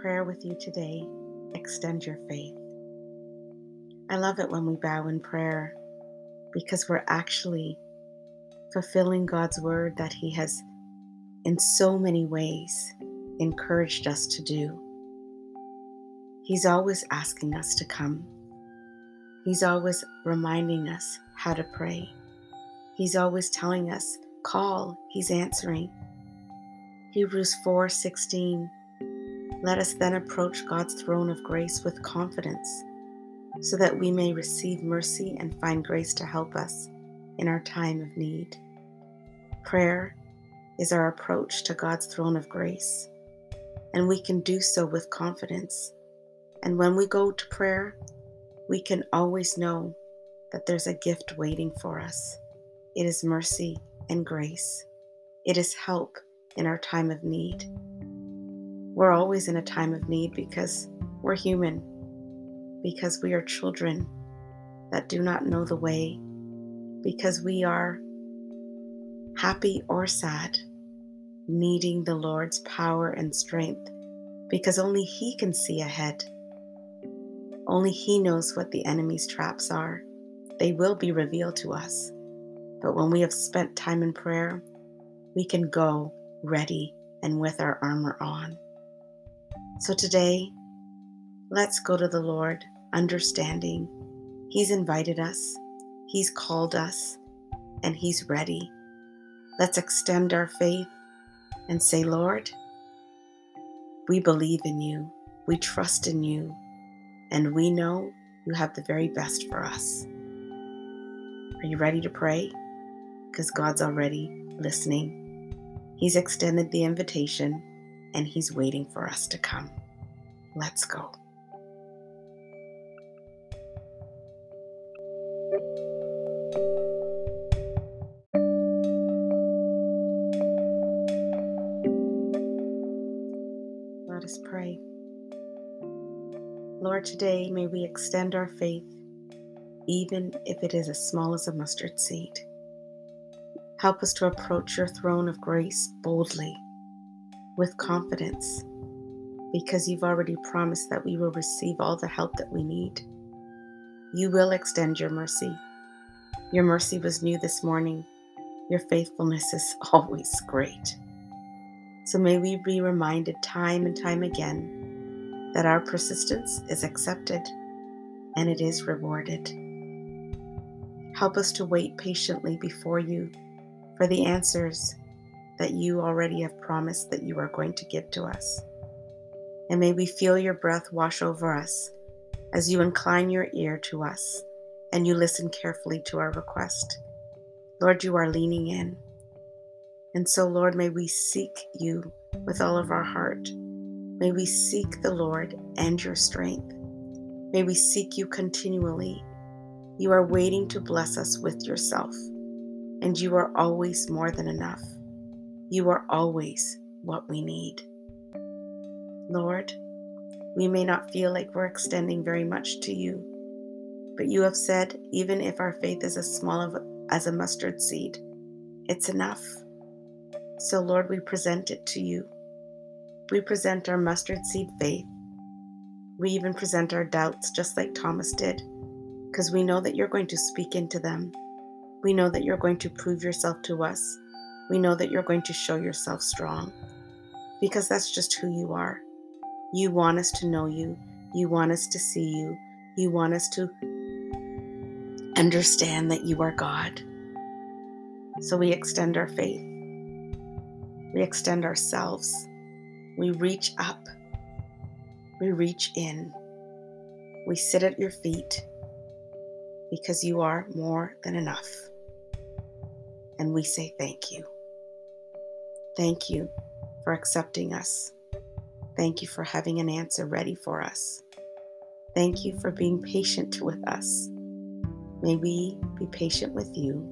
prayer with you today extend your faith. I love it when we bow in prayer because we're actually fulfilling God's word that He has, in so many ways, encouraged us to do. He's always asking us to come. He's always reminding us how to pray. He's always telling us, call, he's answering. Hebrews 4:16 Let us then approach God's throne of grace with confidence, so that we may receive mercy and find grace to help us in our time of need. Prayer is our approach to God's throne of grace, and we can do so with confidence. And when we go to prayer, we can always know that there's a gift waiting for us. It is mercy and grace. It is help in our time of need. We're always in a time of need because we're human, because we are children that do not know the way, because we are happy or sad, needing the Lord's power and strength, because only He can see ahead. Only He knows what the enemy's traps are. They will be revealed to us. But when we have spent time in prayer, we can go ready and with our armor on. So today, let's go to the Lord understanding He's invited us, He's called us, and He's ready. Let's extend our faith and say, Lord, we believe in you, we trust in you, and we know you have the very best for us. Are you ready to pray? because God's already listening. He's extended the invitation and He's waiting for us to come. Let's go. Let us pray. Lord, today may we extend our faith, even if it is as small as a mustard seed. Help us to approach your throne of grace boldly, with confidence, because you've already promised that we will receive all the help that we need. You will extend your mercy. Your mercy was new this morning. Your faithfulness is always great. So may we be reminded time and time again that our persistence is accepted and it is rewarded. Help us to wait patiently before you for the answers that you already have promised that you are going to give to us. And may we feel your breath wash over us as you incline your ear to us and you listen carefully to our request. Lord, you are leaning in. And so, Lord, may we seek you with all of our heart. May we seek the Lord and your strength. May we seek you continually. You are waiting to bless us with yourself and you are always more than enough. You are always what we need. Lord, we may not feel like we're extending very much to you, but you have said, even if our faith is as small of, as a mustard seed, it's enough. So, Lord, we present it to you. We present our mustard seed faith. We even present our doubts, just like Thomas did, because we know that you're going to speak into them we know that you're going to prove yourself to us. We know that you're going to show yourself strong because that's just who you are. You want us to know you, you want us to see you, you want us to understand that you are God. So we extend our faith, we extend ourselves, we reach up, we reach in, we sit at your feet because you are more than enough. And we say thank you. Thank you for accepting us. Thank you for having an answer ready for us. Thank you for being patient with us. May we be patient with you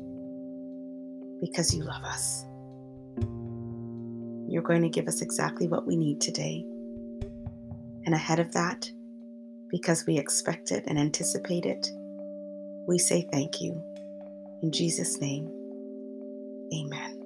because you love us. You're going to give us exactly what we need today. And ahead of that, because we expect it and anticipate it, we say thank you. In Jesus' name, amen.